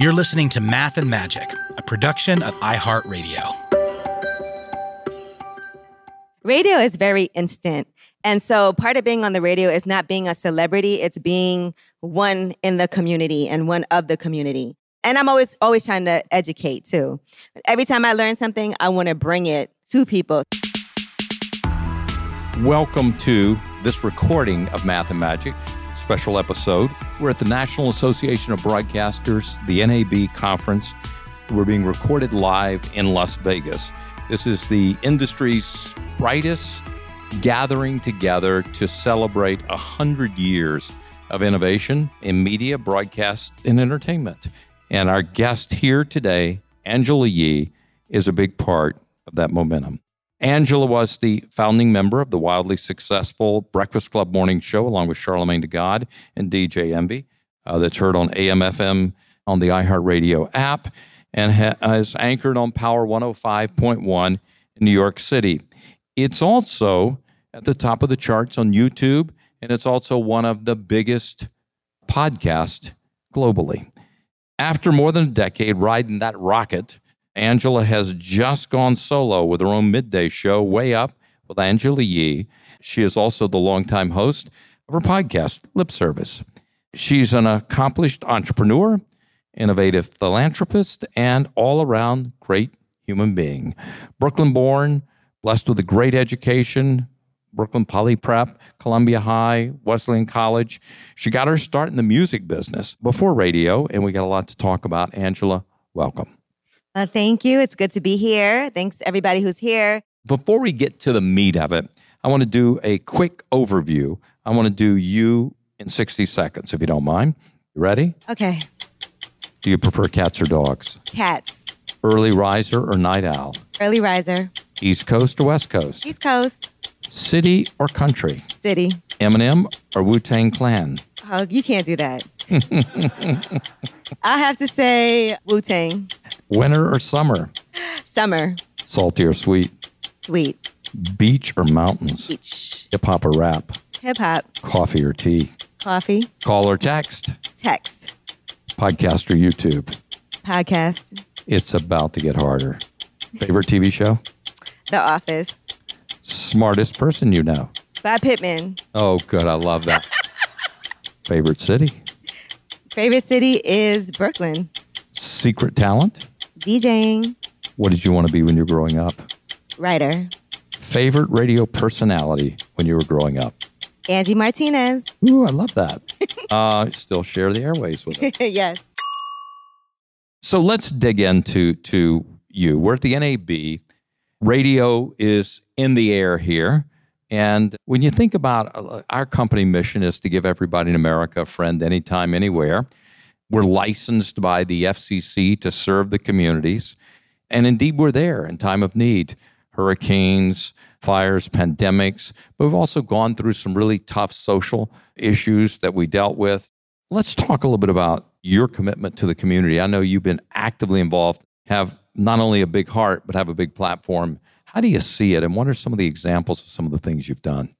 You're listening to Math and Magic, a production of iHeartRadio. Radio is very instant. And so part of being on the radio is not being a celebrity, it's being one in the community and one of the community. And I'm always always trying to educate too. Every time I learn something, I want to bring it to people. Welcome to this recording of Math and Magic special episode. We're at the National Association of Broadcasters, the NAB conference. We're being recorded live in Las Vegas. This is the industry's brightest gathering together to celebrate 100 years of innovation in media, broadcast, and entertainment. And our guest here today, Angela Yee, is a big part of that momentum. Angela was the founding member of the wildly successful Breakfast Club morning show, along with Charlemagne the God and DJ Envy, uh, that's heard on AM, FM, on the iHeartRadio app, and ha- is anchored on Power 105.1 in New York City. It's also at the top of the charts on YouTube, and it's also one of the biggest podcasts globally. After more than a decade riding that rocket, Angela has just gone solo with her own midday show, Way Up with Angela Yee. She is also the longtime host of her podcast, Lip Service. She's an accomplished entrepreneur, innovative philanthropist, and all around great human being. Brooklyn born, blessed with a great education, Brooklyn Poly Prep, Columbia High, Wesleyan College. She got her start in the music business before radio, and we got a lot to talk about. Angela, welcome. Uh, thank you. It's good to be here. Thanks everybody who's here. Before we get to the meat of it, I want to do a quick overview. I want to do you in 60 seconds, if you don't mind. You ready? Okay. Do you prefer cats or dogs? Cats. Early riser or night owl? Early riser. East Coast or West Coast? East Coast. City or country? City. Eminem or Wu Tang Clan? Oh, you can't do that. I have to say Wu Tang. Winter or summer? Summer. Salty or sweet? Sweet. Beach or mountains? Beach. Hip hop or rap? Hip hop. Coffee or tea? Coffee. Call or text? Text. Podcast or YouTube? Podcast. It's about to get harder. Favorite TV show? The Office. Smartest person you know? Bob Pittman. Oh, good. I love that. Favorite city? Favorite city is Brooklyn. Secret talent? DJing. What did you want to be when you were growing up? Writer. Favorite radio personality when you were growing up? Angie Martinez. Ooh, I love that. uh, still share the airways with us. yes. So let's dig into to you. We're at the NAB. Radio is in the air here. And when you think about uh, our company mission is to give everybody in America a friend anytime, anywhere. We're licensed by the FCC to serve the communities. And indeed, we're there in time of need hurricanes, fires, pandemics. But we've also gone through some really tough social issues that we dealt with. Let's talk a little bit about your commitment to the community. I know you've been actively involved, have not only a big heart, but have a big platform. How do you see it? And what are some of the examples of some of the things you've done?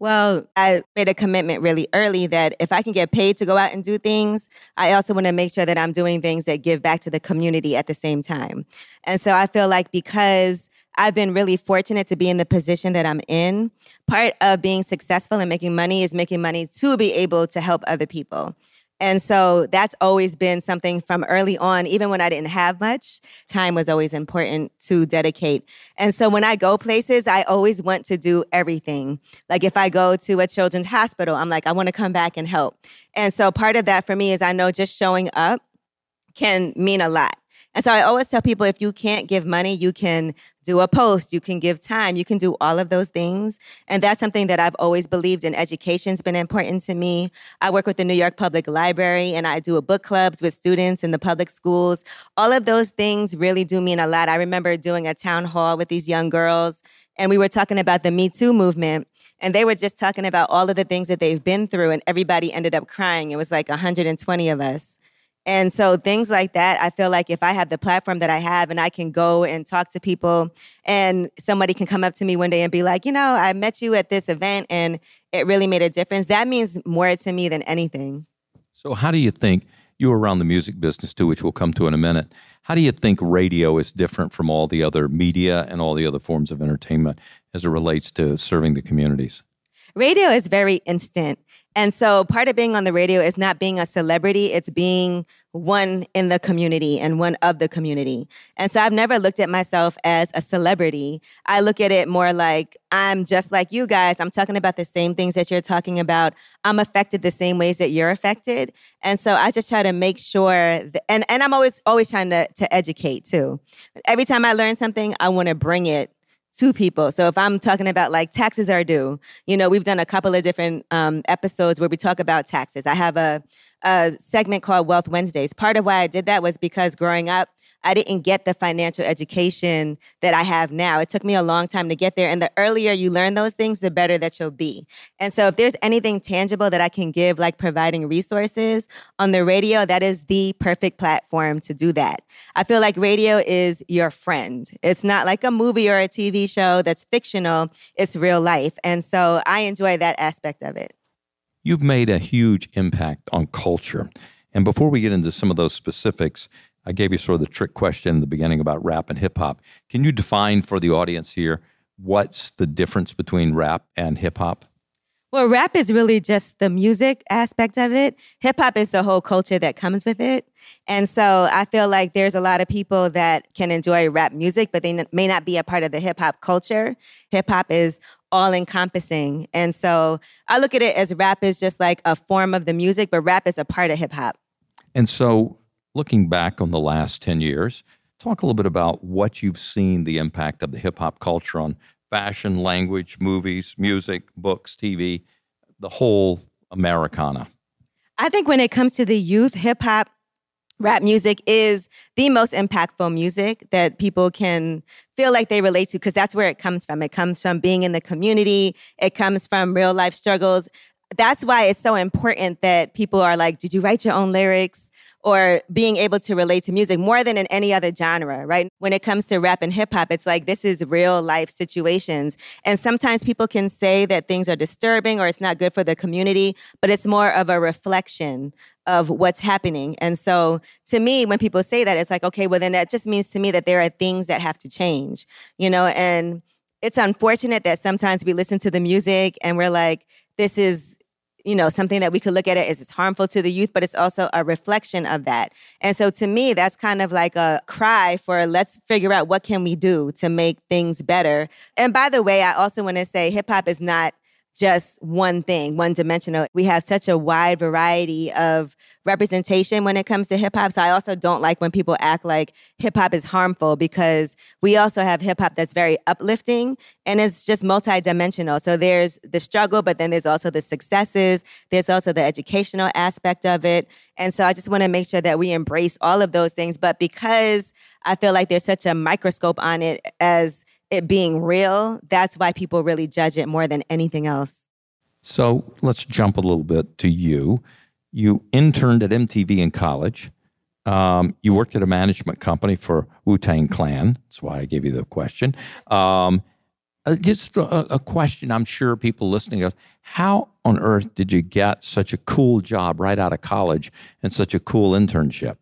Well, I made a commitment really early that if I can get paid to go out and do things, I also want to make sure that I'm doing things that give back to the community at the same time. And so I feel like because I've been really fortunate to be in the position that I'm in, part of being successful and making money is making money to be able to help other people. And so that's always been something from early on, even when I didn't have much, time was always important to dedicate. And so when I go places, I always want to do everything. Like if I go to a children's hospital, I'm like, I want to come back and help. And so part of that for me is I know just showing up can mean a lot. And so I always tell people if you can't give money, you can do a post, you can give time, you can do all of those things. And that's something that I've always believed in. Education's been important to me. I work with the New York Public Library and I do a book clubs with students in the public schools. All of those things really do mean a lot. I remember doing a town hall with these young girls and we were talking about the Me Too movement. And they were just talking about all of the things that they've been through, and everybody ended up crying. It was like 120 of us. And so things like that, I feel like if I have the platform that I have and I can go and talk to people and somebody can come up to me one day and be like, you know, I met you at this event and it really made a difference, that means more to me than anything. So, how do you think you are around the music business too, which we'll come to in a minute? How do you think radio is different from all the other media and all the other forms of entertainment as it relates to serving the communities? Radio is very instant. And so part of being on the radio is not being a celebrity, it's being one in the community and one of the community. And so I've never looked at myself as a celebrity. I look at it more like I'm just like you guys. I'm talking about the same things that you're talking about. I'm affected the same ways that you're affected. And so I just try to make sure that, and, and I'm always always trying to to educate too. Every time I learn something, I want to bring it to people. So if I'm talking about like taxes are due, you know, we've done a couple of different um, episodes where we talk about taxes. I have a, a segment called Wealth Wednesdays. Part of why I did that was because growing up, I didn't get the financial education that I have now. It took me a long time to get there. And the earlier you learn those things, the better that you'll be. And so if there's anything tangible that I can give, like providing resources on the radio, that is the perfect platform to do that. I feel like radio is your friend. It's not like a movie or a TV show that's fictional, it's real life. And so I enjoy that aspect of it. You've made a huge impact on culture. And before we get into some of those specifics, I gave you sort of the trick question in the beginning about rap and hip hop. Can you define for the audience here what's the difference between rap and hip hop? Well, rap is really just the music aspect of it. Hip hop is the whole culture that comes with it. And so I feel like there's a lot of people that can enjoy rap music, but they may not be a part of the hip hop culture. Hip hop is all encompassing. And so I look at it as rap is just like a form of the music, but rap is a part of hip hop. And so looking back on the last 10 years, talk a little bit about what you've seen the impact of the hip hop culture on fashion, language, movies, music, books, TV, the whole Americana. I think when it comes to the youth, hip hop, rap music is the most impactful music that people can feel like they relate to because that's where it comes from. It comes from being in the community, it comes from real life struggles. That's why it's so important that people are like, Did you write your own lyrics? Or being able to relate to music more than in any other genre, right? When it comes to rap and hip hop, it's like this is real life situations. And sometimes people can say that things are disturbing or it's not good for the community, but it's more of a reflection of what's happening. And so to me, when people say that, it's like, okay, well, then that just means to me that there are things that have to change, you know? And it's unfortunate that sometimes we listen to the music and we're like, this is you know something that we could look at it as it's harmful to the youth but it's also a reflection of that. And so to me that's kind of like a cry for let's figure out what can we do to make things better. And by the way i also want to say hip hop is not just one thing, one dimensional. We have such a wide variety of representation when it comes to hip hop. So I also don't like when people act like hip hop is harmful because we also have hip hop that's very uplifting and it's just multidimensional. So there's the struggle, but then there's also the successes. There's also the educational aspect of it. And so I just want to make sure that we embrace all of those things. But because I feel like there's such a microscope on it as it being real, that's why people really judge it more than anything else. So let's jump a little bit to you. You interned at MTV in college. Um, you worked at a management company for Wu Tang Clan. That's why I gave you the question. Um, uh, just a, a, question I'm sure people listening go, how on earth did you get such a cool job right out of college and such a cool internship?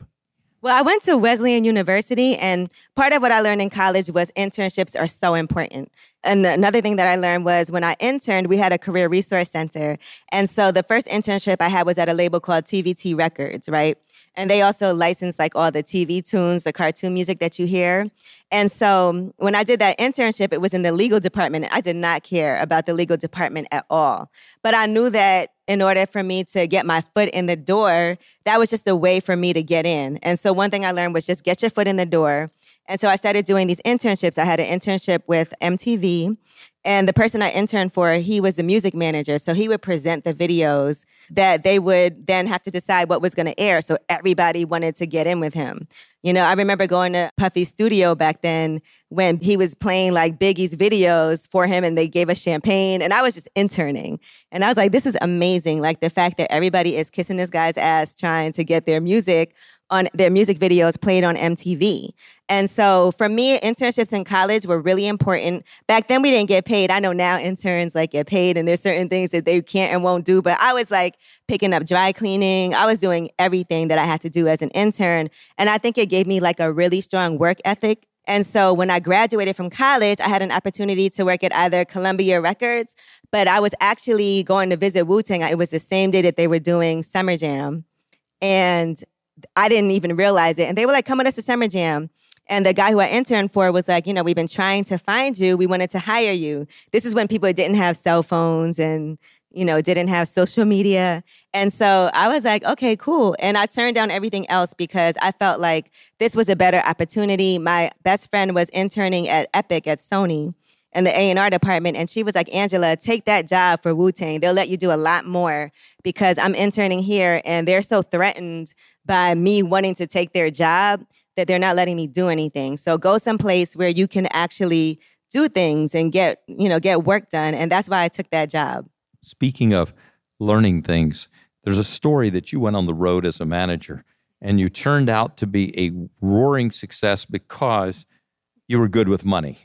Well, I went to Wesleyan University, and part of what I learned in college was internships are so important. And another thing that I learned was when I interned, we had a career resource center. And so the first internship I had was at a label called TVT Records, right? And they also licensed like all the TV tunes, the cartoon music that you hear. And so when I did that internship, it was in the legal department. I did not care about the legal department at all. But I knew that in order for me to get my foot in the door, that was just a way for me to get in. And so one thing I learned was just get your foot in the door. And so I started doing these internships. I had an internship with MTV. And the person I interned for, he was the music manager. So he would present the videos that they would then have to decide what was going to air. So everybody wanted to get in with him. You know, I remember going to Puffy's studio back then when he was playing like Biggie's videos for him and they gave us champagne. And I was just interning. And I was like, this is amazing. Like the fact that everybody is kissing this guy's ass trying to get their music on their music videos played on MTV. And so for me, internships in college were really important. Back then we didn't get paid. I know now interns like get paid and there's certain things that they can't and won't do, but I was like picking up dry cleaning. I was doing everything that I had to do as an intern. And I think it gave me like a really strong work ethic and so when I graduated from college, I had an opportunity to work at either Columbia Records, but I was actually going to visit Wu Tang. It was the same day that they were doing Summer Jam. And I didn't even realize it. And they were like, come with us to Summer Jam. And the guy who I interned for was like, you know, we've been trying to find you. We wanted to hire you. This is when people didn't have cell phones and, you know, didn't have social media. And so I was like, okay, cool. And I turned down everything else because I felt like this was a better opportunity. My best friend was interning at Epic at Sony in the A&R department and she was like, "Angela, take that job for Wu-Tang. They'll let you do a lot more because I'm interning here and they're so threatened by me wanting to take their job that they're not letting me do anything. So go someplace where you can actually do things and get, you know, get work done and that's why I took that job." Speaking of learning things, there's a story that you went on the road as a manager and you turned out to be a roaring success because you were good with money.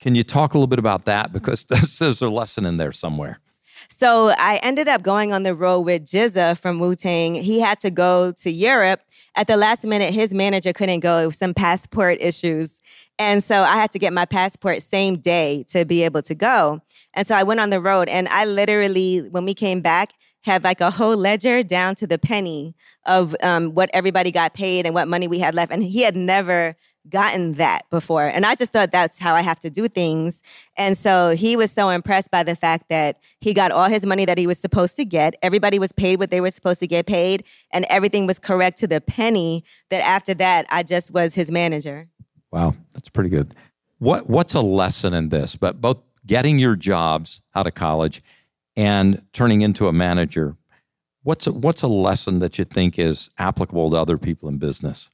Can you talk a little bit about that? Because there's a lesson in there somewhere. So I ended up going on the road with GZA from Wu Tang. He had to go to Europe. At the last minute, his manager couldn't go, some passport issues. And so I had to get my passport same day to be able to go. And so I went on the road and I literally, when we came back, had like a whole ledger down to the penny of um, what everybody got paid and what money we had left. And he had never gotten that before. And I just thought that's how I have to do things. And so he was so impressed by the fact that he got all his money that he was supposed to get. Everybody was paid what they were supposed to get paid, and everything was correct to the penny. That after that, I just was his manager. Wow, that's pretty good. What what's a lesson in this? But both getting your jobs out of college and turning into a manager. What's a, what's a lesson that you think is applicable to other people in business?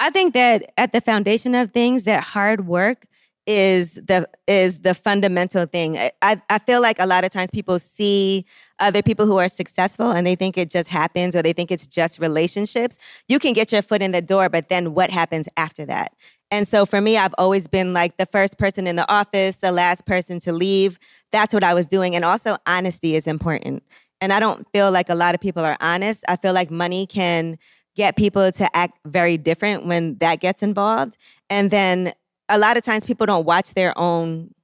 I think that at the foundation of things, that hard work is the is the fundamental thing. I, I feel like a lot of times people see other people who are successful and they think it just happens or they think it's just relationships. You can get your foot in the door, but then what happens after that? And so for me, I've always been like the first person in the office, the last person to leave. That's what I was doing. And also honesty is important. And I don't feel like a lot of people are honest. I feel like money can get people to act very different when that gets involved. And then a lot of times people don't watch their own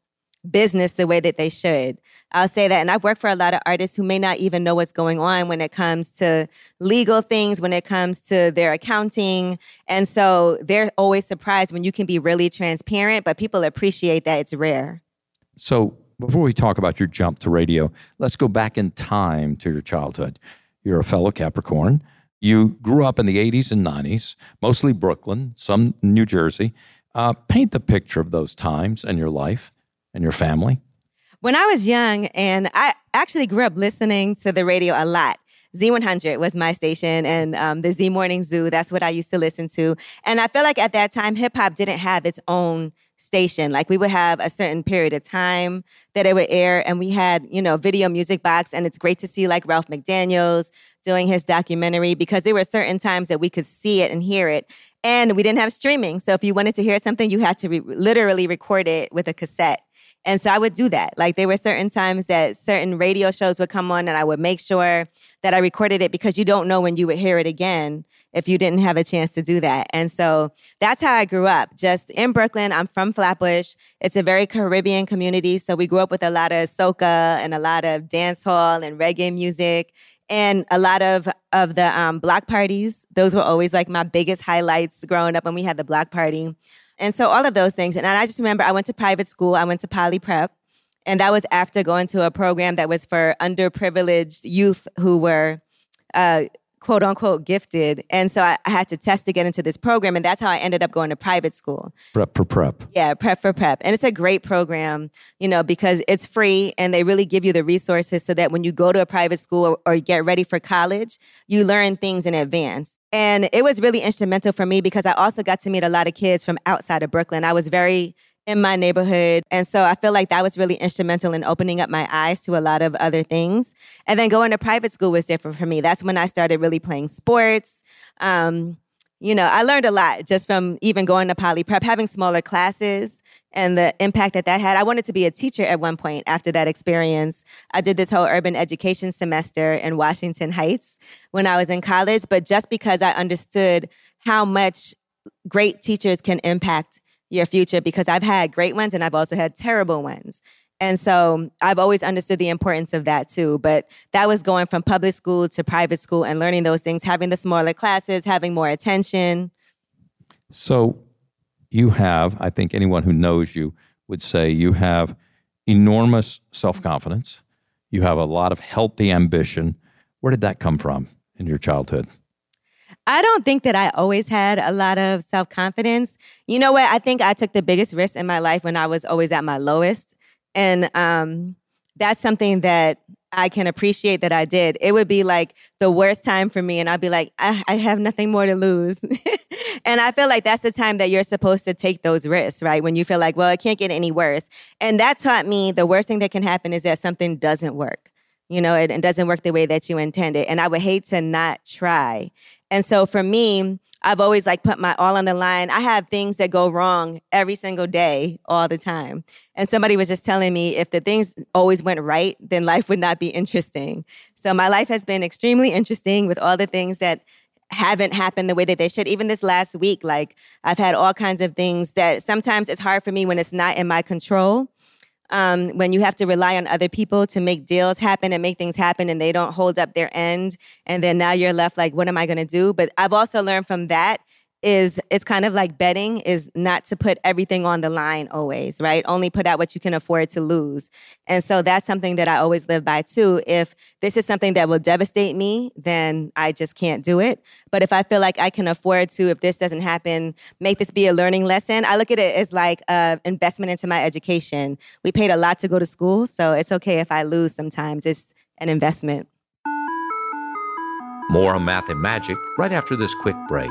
business the way that they should. I'll say that. And I've worked for a lot of artists who may not even know what's going on when it comes to legal things, when it comes to their accounting. And so they're always surprised when you can be really transparent, but people appreciate that it's rare. So before we talk about your jump to radio, let's go back in time to your childhood. You're a fellow Capricorn. You grew up in the 80s and 90s, mostly Brooklyn, some New Jersey. Uh, paint the picture of those times and your life and your family. When I was young, and I actually grew up listening to the radio a lot. Z100 was my station and um, the Z Morning Zoo. That's what I used to listen to. And I feel like at that time, hip hop didn't have its own station. Like we would have a certain period of time that it would air, and we had, you know, video music box. And it's great to see like Ralph McDaniels doing his documentary because there were certain times that we could see it and hear it. And we didn't have streaming. So if you wanted to hear something, you had to re- literally record it with a cassette. And so I would do that. Like there were certain times that certain radio shows would come on and I would make sure that I recorded it because you don't know when you would hear it again if you didn't have a chance to do that. And so that's how I grew up, just in Brooklyn. I'm from Flatbush. It's a very Caribbean community. So we grew up with a lot of soca and a lot of dance hall and reggae music and a lot of of the um, block parties. Those were always like my biggest highlights growing up when we had the block party. And so all of those things. And I just remember I went to private school. I went to Poly Prep. And that was after going to a program that was for underprivileged youth who were uh, quote unquote gifted. And so I, I, had to test to get into this program. And that's how I ended up going to private school. Prep for prep. Yeah, prep for prep. And it's a great program, you know, because it's free and they really give you the resources so that when you go to a private school or, or get ready for college, you learn things in advance. And it was really instrumental for me because I also got to meet a lot of kids from outside of Brooklyn. I was very in my neighborhood. And so I feel like that was really instrumental in opening up my eyes to a lot of other things. And then going to private school was different for me. That's when I started really playing sports. Um, you know, I learned a lot just from even going to poly prep, having smaller classes and the impact that that had. I wanted to be a teacher at one point after that experience. I did this whole urban education semester in Washington Heights when I was in college, but just because I understood how much great teachers can impact your future because I've had great ones and I've also had terrible ones. And so I've always understood the importance of that too. But that was going from public school to private school and learning those things, having the smaller classes, having more attention. So you have, I think anyone who knows you would say you have enormous self confidence. You have a lot of healthy ambition. Where did that come from in your childhood? I don't think that I always had a lot of self confidence. You know what? I think I took the biggest risk in my life when I was always at my lowest. And um, that's something that I can appreciate that I did. It would be like the worst time for me, and I'd be like, I, I have nothing more to lose. and I feel like that's the time that you're supposed to take those risks, right? When you feel like, well, it can't get any worse. And that taught me the worst thing that can happen is that something doesn't work you know, it, it, doesn't work the way that you intended. And I would hate to not try. And so for me, I've always like put my all on the line. I have things that go wrong every single day, all the time. And somebody was just telling me if the things always went right, then life would not be interesting. So my life has been extremely interesting with all the things that haven't happened the way that they should. Even this last week, like I've had all kinds of things that sometimes it's hard for me when it's not in my control um, when you have to rely on other people to make deals happen and make things happen and they don't hold up their end and then now you're left like what am i going to do? But i've also learned from that is it's kind of like betting is not to put everything on the line always, right? Only put out what you can afford to lose. And so that's something that I always live by too. If this is something that will devastate me, then I just can't do it. But if I feel like I can afford to, if this doesn't happen, make this be a learning lesson. I look at it as like an investment into my education. We paid a lot to go to school, so it's okay if I lose sometimes. It's an investment. More on math and magic right after this quick break.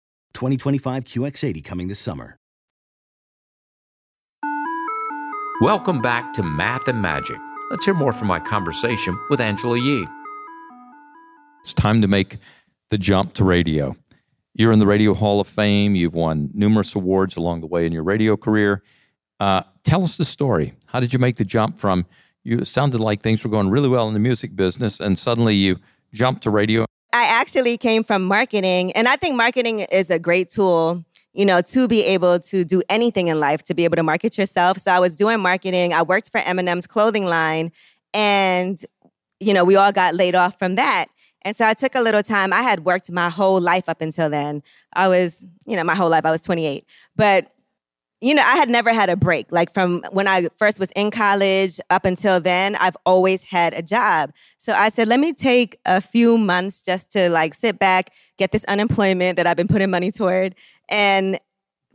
2025 QX80 coming this summer. Welcome back to Math and Magic. Let's hear more from my conversation with Angela Yee. It's time to make the jump to radio. You're in the Radio Hall of Fame. You've won numerous awards along the way in your radio career. Uh, tell us the story. How did you make the jump from you? It sounded like things were going really well in the music business, and suddenly you jumped to radio. Actually came from marketing, and I think marketing is a great tool you know, to be able to do anything in life, to be able to market yourself. So I was doing marketing. I worked for Eminem's clothing line, and you know, we all got laid off from that. And so I took a little time. I had worked my whole life up until then. I was, you know, my whole life. I was 28, but you know, I had never had a break. Like from when I first was in college up until then, I've always had a job. So I said, let me take a few months just to like sit back, get this unemployment that I've been putting money toward, and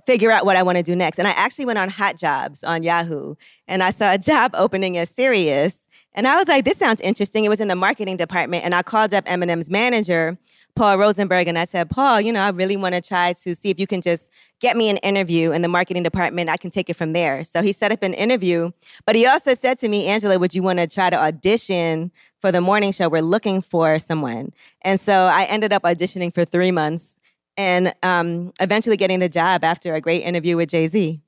figure out what I want to do next. And I actually went on Hot Jobs on Yahoo and I saw a job opening as Sirius. And I was like, this sounds interesting. It was in the marketing department. And I called up Eminem's manager, Paul Rosenberg, and I said, Paul, you know, I really want to try to see if you can just get me an interview in the marketing department. I can take it from there. So he set up an interview. But he also said to me, Angela, would you want to try to audition for the morning show? We're looking for someone. And so I ended up auditioning for three months and um, eventually getting the job after a great interview with Jay Z.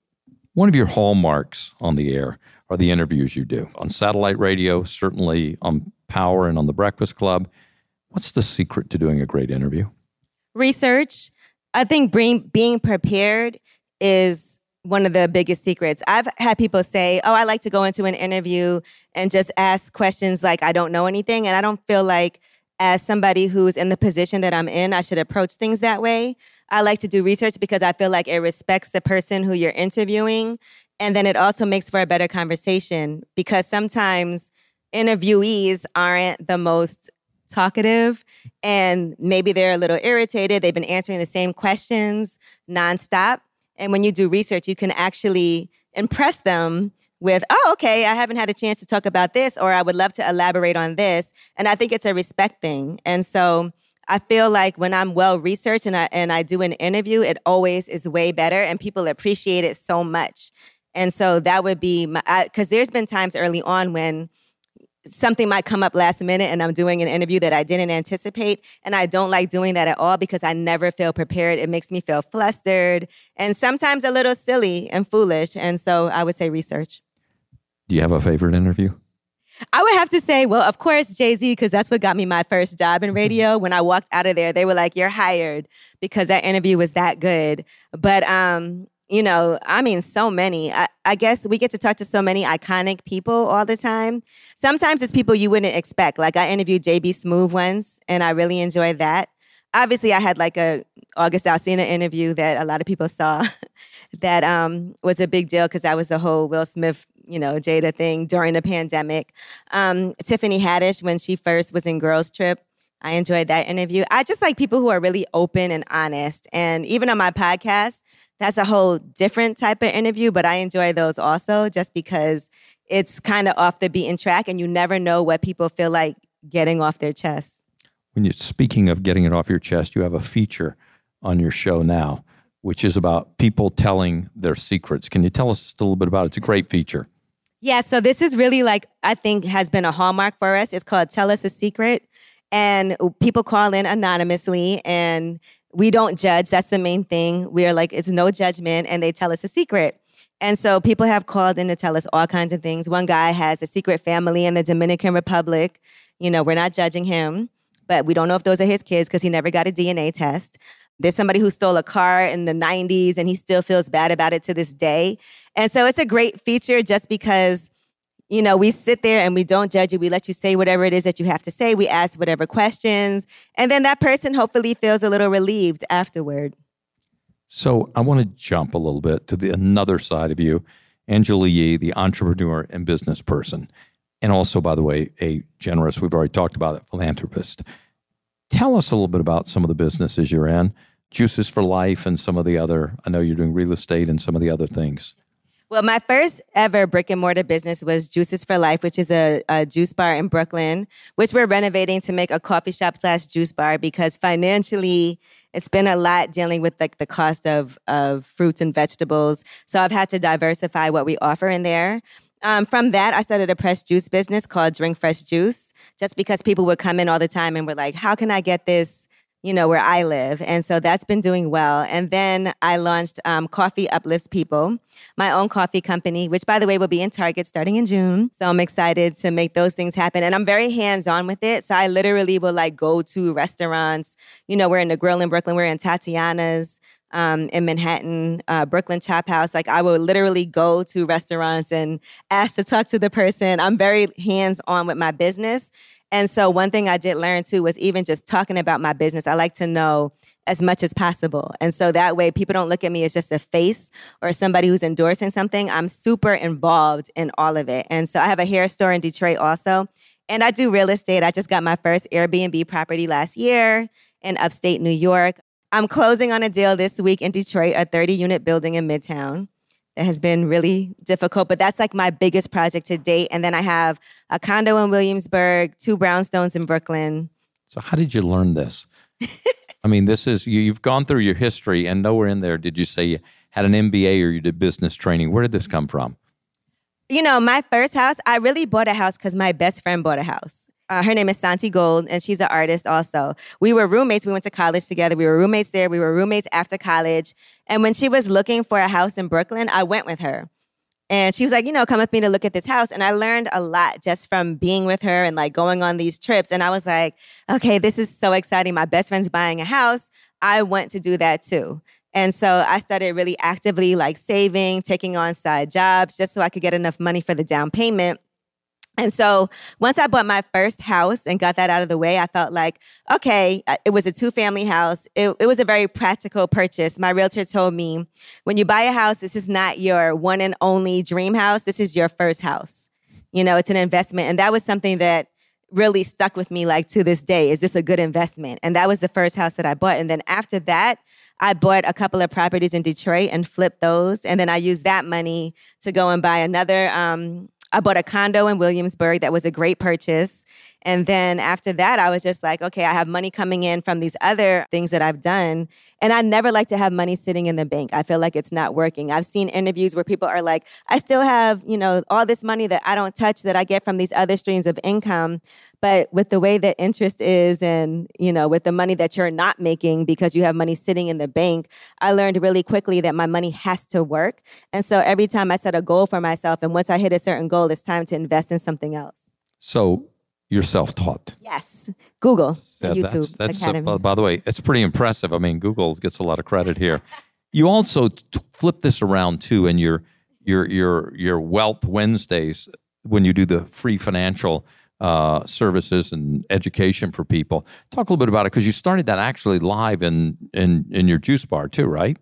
One of your hallmarks on the air are the interviews you do on satellite radio, certainly on Power and on The Breakfast Club. What's the secret to doing a great interview? Research. I think being, being prepared is one of the biggest secrets. I've had people say, Oh, I like to go into an interview and just ask questions like I don't know anything. And I don't feel like as somebody who's in the position that I'm in, I should approach things that way. I like to do research because I feel like it respects the person who you're interviewing. And then it also makes for a better conversation because sometimes interviewees aren't the most talkative and maybe they're a little irritated. They've been answering the same questions nonstop. And when you do research, you can actually impress them with, oh, okay, I haven't had a chance to talk about this, or I would love to elaborate on this. And I think it's a respect thing. And so I feel like when I'm well researched and I and I do an interview, it always is way better, and people appreciate it so much. And so that would be my because there's been times early on when something might come up last minute and I'm doing an interview that I didn't anticipate. And I don't like doing that at all because I never feel prepared. It makes me feel flustered and sometimes a little silly and foolish. And so I would say research. Do you have a favorite interview? I would have to say, well, of course, Jay Z, because that's what got me my first job in radio. When I walked out of there, they were like, "You're hired," because that interview was that good. But um, you know, I mean, so many. I, I, guess we get to talk to so many iconic people all the time. Sometimes it's people you wouldn't expect. Like I interviewed JB Smoove once, and I really enjoyed that. Obviously, I had like a August Alsina interview that a lot of people saw. that um, was a big deal because that was the whole Will Smith you know, Jada thing during the pandemic. Um, Tiffany Haddish, when she first was in Girls Trip, I enjoyed that interview. I just like people who are really open and honest. And even on my podcast, that's a whole different type of interview, but I enjoy those also just because it's kind of off the beaten track and you never know what people feel like getting off their chest. When you're speaking of getting it off your chest, you have a feature on your show now, which is about people telling their secrets. Can you tell us just a little bit about it? It's a great feature. Yeah, so this is really like, I think has been a hallmark for us. It's called Tell Us a Secret. And people call in anonymously and we don't judge. That's the main thing. We're like, it's no judgment, and they tell us a secret. And so people have called in to tell us all kinds of things. One guy has a secret family in the Dominican Republic. You know, we're not judging him, but we don't know if those are his kids because he never got a DNA test. There's somebody who stole a car in the 90s and he still feels bad about it to this day. And so it's a great feature just because you know, we sit there and we don't judge you. We let you say whatever it is that you have to say. We ask whatever questions. And then that person hopefully feels a little relieved afterward. So I want to jump a little bit to the another side of you, Angela Yee, the entrepreneur and business person. And also, by the way, a generous, we've already talked about it, philanthropist. Tell us a little bit about some of the businesses you're in, Juices for Life, and some of the other, I know you're doing real estate and some of the other things. Well, my first ever brick and mortar business was Juices for Life, which is a, a, juice bar in Brooklyn, which we're renovating to make a coffee shop slash juice bar because financially it's been a lot dealing with like the cost of of fruits and vegetables. So I've had to diversify what we offer in there. Um, from that, I started a pressed juice business called Drink Fresh Juice, just because people would come in all the time and were like, "How can I get this?" You know, where I live. And so that's been doing well. And then I launched um, Coffee Uplifts People, my own coffee company, which by the way will be in Target starting in June. So I'm excited to make those things happen. And I'm very hands on with it. So I literally will like go to restaurants. You know, we're in the grill in Brooklyn, we're in Tatiana's. Um, in Manhattan, uh, Brooklyn Chop House. Like I will literally go to restaurants and ask to talk to the person. I'm very hands on with my business. And so one thing I did learn too was even just talking about my business, I like to know as much as possible. And so that way people don't look at me as just a face or somebody who's endorsing something. I'm super involved in all of it. And so I have a hair store in Detroit also. And I do real estate. I just got my first Airbnb property last year in upstate New York. I'm closing on a deal this week in Detroit, a 30 unit building in Midtown that has been really difficult, but that's like my biggest project to date. And then I have a condo in Williamsburg, two brownstones in Brooklyn. So, how did you learn this? I mean, this is you, you've gone through your history, and nowhere in there did you say you had an MBA or you did business training. Where did this come from? You know, my first house, I really bought a house because my best friend bought a house. Uh, her name is Santigold, and she's an artist also. We were roommates. We went to college together. We were roommates there. We were roommates after college. And when she was looking for a house in Brooklyn, I went with her. And she was like, you know, come with me to look at this house. And I learned a lot just from being with her and like going on these trips. And I was like, okay, this is so exciting. My best friend's buying a house. I want to do that too. And so I started really actively like saving, taking on side jobs just so I could get enough money for the down payment. And so once I bought my first house and got that out of the way, I felt like, okay, uh, it was a two family house. It, it, was a very practical purchase. My realtor told me, when you buy a house, this is not your one and only dream house. This is your first house. You know, it's an investment. And that was something that really stuck with me like to this day. Is this a good investment? And that was the first house that I bought. And then after that, I bought a couple of properties in Detroit and flipped those. And then I used that money to go and buy another um, I bought a condo in Williamsburg that was a great purchase. And then after that, I was just like, okay, I have money coming in from these other things that I've done. And I never like to have money sitting in the bank. I feel like it's not working. I've seen interviews where people are like, I still have, you know, all this money that I don't touch that I get from these other streams of income. But with the way that interest is and, you know, with the money that you're not making because you have money sitting in the bank, I learned really quickly that my money has to work. And so every time I set a goal for myself, and once I hit a certain goal, it's time to invest in something else. So you're self-taught. Yes, Google, yeah, YouTube that's, that's Academy. Uh, by the way, it's pretty impressive. I mean, Google gets a lot of credit here. you also t- flip this around too, and your your your your Wealth Wednesdays when you do the free financial uh, services and education for people. Talk a little bit about it because you started that actually live in in in your juice bar too, right?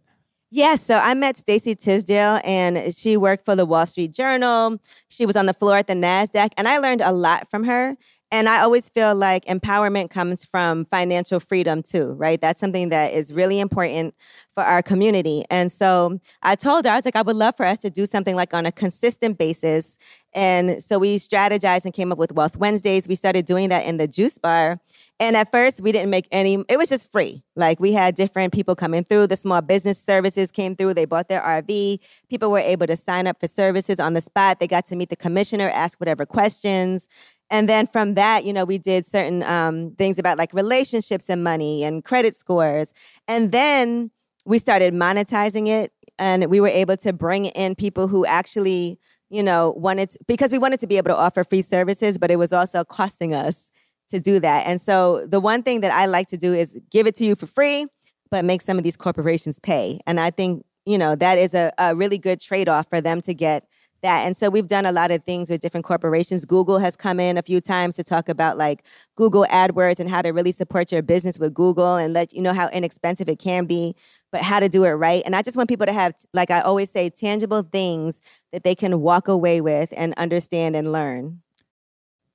Yes, so I met Stacey Tisdale and she worked for the Wall Street Journal. She was on the floor at the NASDAQ and I learned a lot from her. And I always feel like empowerment comes from financial freedom too, right? That's something that is really important for our community. And so I told her, I was like, I would love for us to do something like on a consistent basis. And so we strategized and came up with Wealth Wednesdays. We started doing that in the juice bar. And at first, we didn't make any, it was just free. Like we had different people coming through. The small business services came through. They bought their RV. People were able to sign up for services on the spot. They got to meet the commissioner, ask whatever questions. And then from that, you know, we did certain um, things about like relationships and money and credit scores. And then we started monetizing it and we were able to bring in people who actually, you know, wanted to, because we wanted to be able to offer free services, but it was also costing us to do that. And so the one thing that I like to do is give it to you for free, but make some of these corporations pay. And I think, you know, that is a, a really good trade off for them to get that. And so we've done a lot of things with different corporations. Google has come in a few times to talk about like Google AdWords and how to really support your business with Google and let you know how inexpensive it can be, but how to do it right. And I just want people to have, like I always say, tangible things that they can walk away with and understand and learn.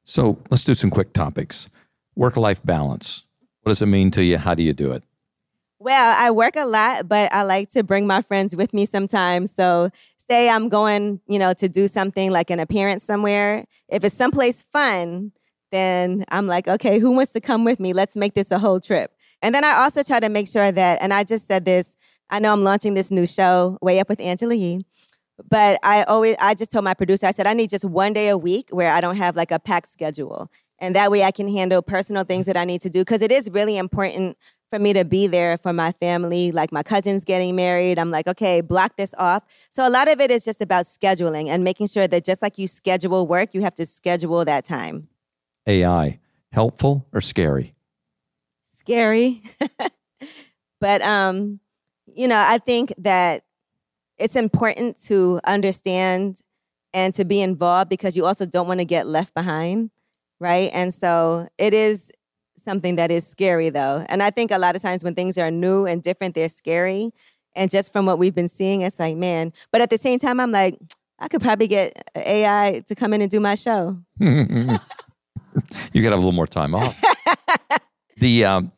So let's do some quick topics. Work life balance. What does it mean to you? How do you do it? Well, I work a lot, but I like to bring my friends with me sometimes. So say I'm going, you know, to do something like an appearance somewhere, if it's someplace fun, then I'm like, okay, who wants to come with me? Let's make this a whole trip. And then I also try to make sure that, and I just said this, I know I'm launching this new show, Way Up with Angela Yee. But I always, I just told my producer, I said, I need just one day a week where I don't have like a packed schedule. And that way I can handle personal things that I need to do. Cause it is really important for me to be there for my family. Like my cousin's getting married. I'm like, okay, block this off. So a lot of it is just about scheduling and making sure that just like you schedule work, you have to schedule that time. AI, helpful or scary? Scary. but um, you know, I think that it's important to understand and to be involved because you also don't want to get left behind, right? And so it is something that is scary though. And I think a lot of times when things are new and different, they're scary. And just from what we've been seeing, it's like, man. But at the same time, I'm like, I could probably get AI to come in and do my show. you got to have a little more time off. the um,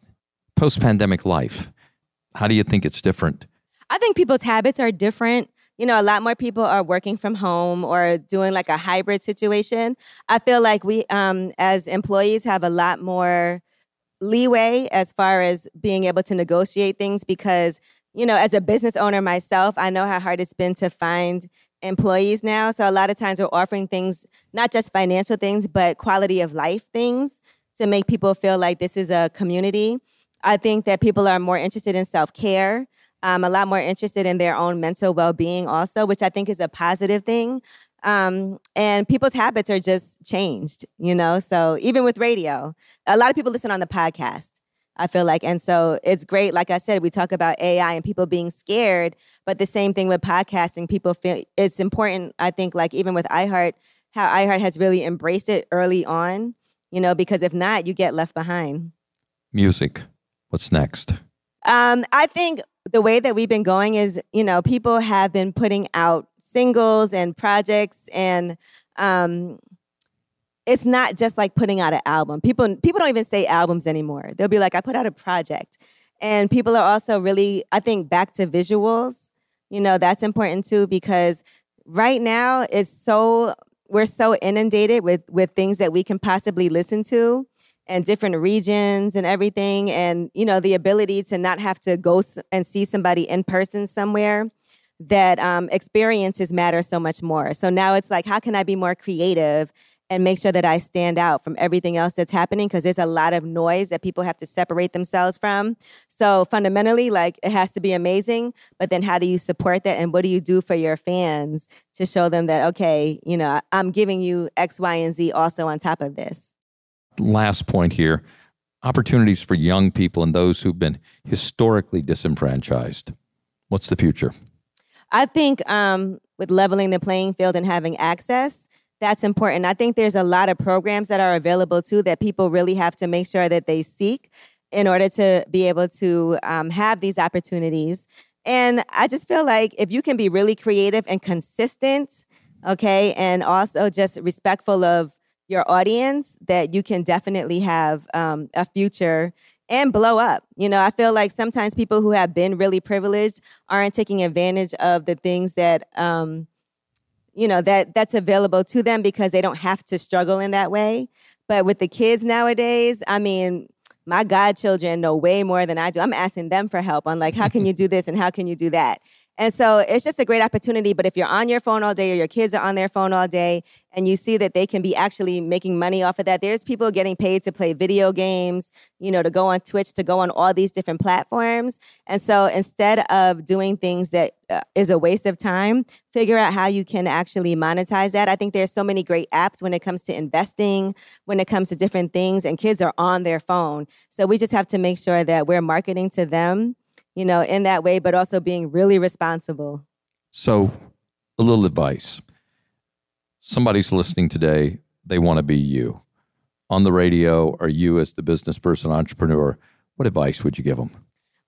post pandemic life, how do you think it's different? I think people's habits are different. You know, a lot more people are working from home or doing like a hybrid situation. I feel like we, um, as employees, have a lot more leeway as far as being able to negotiate things because, you know, as a business owner myself, I know how hard it's been to find employees now. So a lot of times we're offering things, not just financial things, but quality of life things to make people feel like this is a community. I think that people are more interested in self care, um, a lot more interested in their own mental well being, also, which I think is a positive thing. Um, and people's habits are just changed, you know? So even with radio, a lot of people listen on the podcast. I feel like. And so it's great. Like I said, we talk about AI and people being scared, but the same thing with podcasting, people feel it's important. I think, like even with iHeart, how iHeart has really embraced it early on, you know, because if not, you get left behind. Music. What's next? Um, I think the way that we've been going is, you know, people have been putting out singles and projects and um, it's not just like putting out an album. People people don't even say albums anymore. They'll be like, I put out a project. And people are also really, I think, back to visuals. You know, that's important too because right now it's so we're so inundated with with things that we can possibly listen to and different regions and everything and you know the ability to not have to go and see somebody in person somewhere that um, experiences matter so much more. So now it's like, how can I be more creative and make sure that I stand out from everything else that's happening? Because there's a lot of noise that people have to separate themselves from. So fundamentally, like it has to be amazing, but then how do you support that? And what do you do for your fans to show them that, okay, you know, I'm giving you X, Y, and Z also on top of this? Last point here opportunities for young people and those who've been historically disenfranchised. What's the future? I think um, with leveling the playing field and having access, that's important. I think there's a lot of programs that are available too that people really have to make sure that they seek in order to be able to um, have these opportunities. And I just feel like if you can be really creative and consistent, okay, and also just respectful of your audience, that you can definitely have um, a future and blow up. You know, I feel like sometimes people who have been really privileged aren't taking advantage of the things that um, you know that that's available to them because they don't have to struggle in that way. But with the kids nowadays, I mean, my godchildren know way more than I do. I'm asking them for help on like how can you do this and how can you do that. And so it's just a great opportunity. But if you're on your phone all day or your kids are on their phone all day and you see that they can be actually making money off of that, there's people getting paid to play video games, you know, to go on Twitch, to go on all these different platforms. And so instead of doing things that uh, is a waste of time, figure out how you can actually monetize that. I think there's so many great apps when it comes to investing, when it comes to different things, and kids are on their phone. So we just have to make sure that we're marketing to them you know, in that way, but also being really responsible. So, a little advice. Somebody's listening today, they want to be you. On the radio, or you as the business person, entrepreneur, what advice would you give them?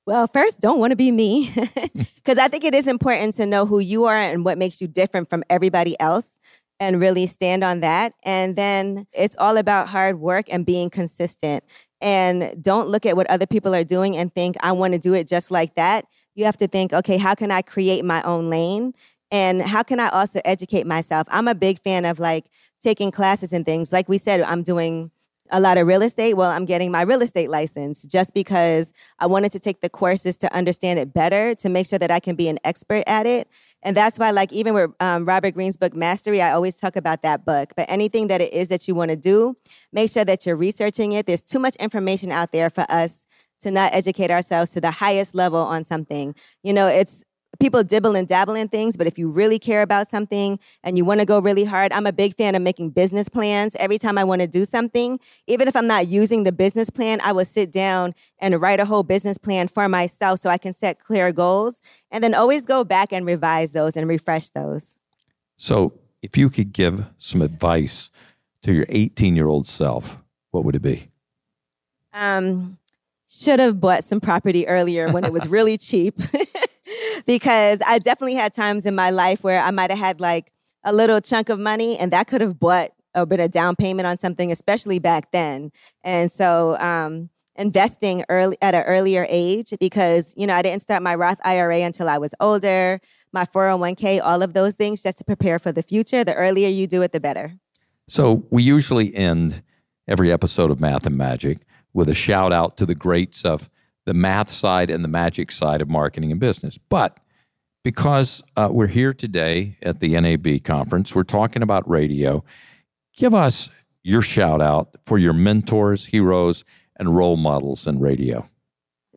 Well, first, don't want to be me because I think it is important to know who you are and what makes you different from everybody else and really stand on that. And then it's all about hard work and being consistent and don't look at what other people are doing and think, I want to do it just like that. You have to think, okay, how can I create my own lane? And how can I also educate myself? I'm a big fan of like taking classes and things. Like we said, I'm doing a lot of real estate. Well, I'm getting my real estate license just because I wanted to take the courses to understand it better, to make sure that I can be an expert at it. And that's why, like, even with um, Robert Greene's book, Mastery, I always talk about that book. But anything that it is that you want to do, make sure that you're researching it. There's too much information out there for us to not educate ourselves to the highest level on something. You know, it's people dibble and dabble in things, but if you really care about something and you want to go really hard, I'm a big fan of making business plans. Every time I want to do something, even if I'm not using the business plan, I will sit down and write a whole business plan for myself so I can set clear goals and then always go back and revise those and refresh those. So, if you could give some advice to your 18 year old self, what would it be? Um, should have bought some property earlier when it was really cheap. because I definitely had times in my life where I might have had like a little chunk of money and that could have bought a bit of down payment on something, especially back then. And so, um, investing early at an earlier age because you know I didn't start my Roth IRA until I was older, my 401k, all of those things just to prepare for the future. The earlier you do it, the better. So we usually end every episode of Math and Magic with a shout out to the greats of the math side and the magic side of marketing and business. But because uh, we're here today at the NAB conference, we're talking about radio. Give us your shout out for your mentors, heroes, and role models in radio.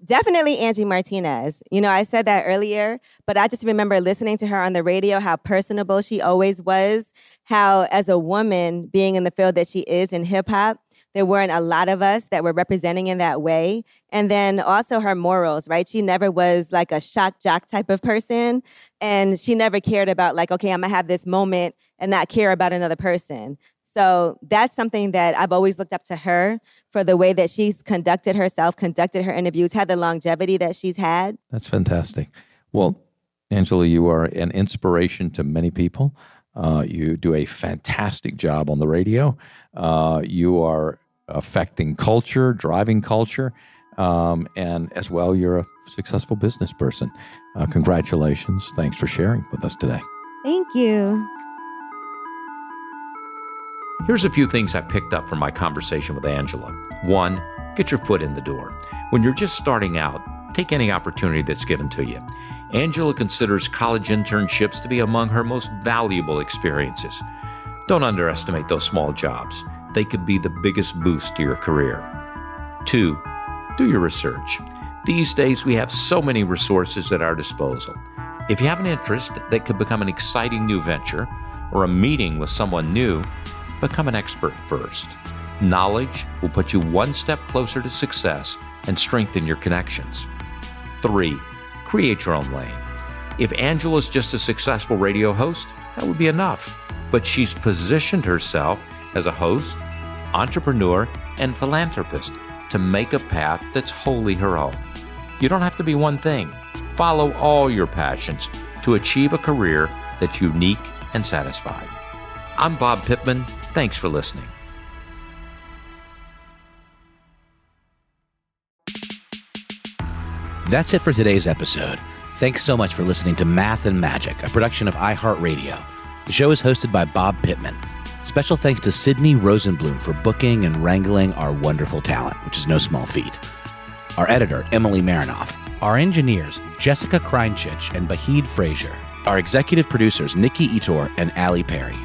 Definitely Angie Martinez. You know, I said that earlier, but I just remember listening to her on the radio, how personable she always was, how, as a woman, being in the field that she is in hip hop, there weren't a lot of us that were representing in that way. And then also her morals, right? She never was like a shock jock type of person. And she never cared about, like, okay, I'm gonna have this moment and not care about another person. So that's something that I've always looked up to her for the way that she's conducted herself, conducted her interviews, had the longevity that she's had. That's fantastic. Well, Angela, you are an inspiration to many people. Uh, you do a fantastic job on the radio. Uh, you are affecting culture, driving culture, um, and as well, you're a successful business person. Uh, congratulations. Thanks for sharing with us today. Thank you. Here's a few things I picked up from my conversation with Angela. One, get your foot in the door. When you're just starting out, take any opportunity that's given to you. Angela considers college internships to be among her most valuable experiences. Don't underestimate those small jobs, they could be the biggest boost to your career. Two, do your research. These days, we have so many resources at our disposal. If you have an interest that could become an exciting new venture or a meeting with someone new, become an expert first. Knowledge will put you one step closer to success and strengthen your connections. Three, create your own lane. If Angela's just a successful radio host, that would be enough. But she's positioned herself as a host, entrepreneur, and philanthropist to make a path that's wholly her own. You don't have to be one thing. Follow all your passions to achieve a career that's unique and satisfying. I'm Bob Pittman. Thanks for listening. That's it for today's episode. Thanks so much for listening to Math and Magic, a production of iHeartRadio. The show is hosted by Bob Pittman. Special thanks to Sydney Rosenblum for booking and wrangling our wonderful talent, which is no small feat. Our editor, Emily Marinoff. Our engineers, Jessica Kreinchich and Bahid Frazier. Our executive producers, Nikki Etor and Ali Perry.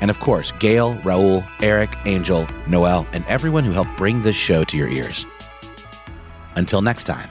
And of course, Gail, Raul, Eric, Angel, Noel, and everyone who helped bring this show to your ears. Until next time.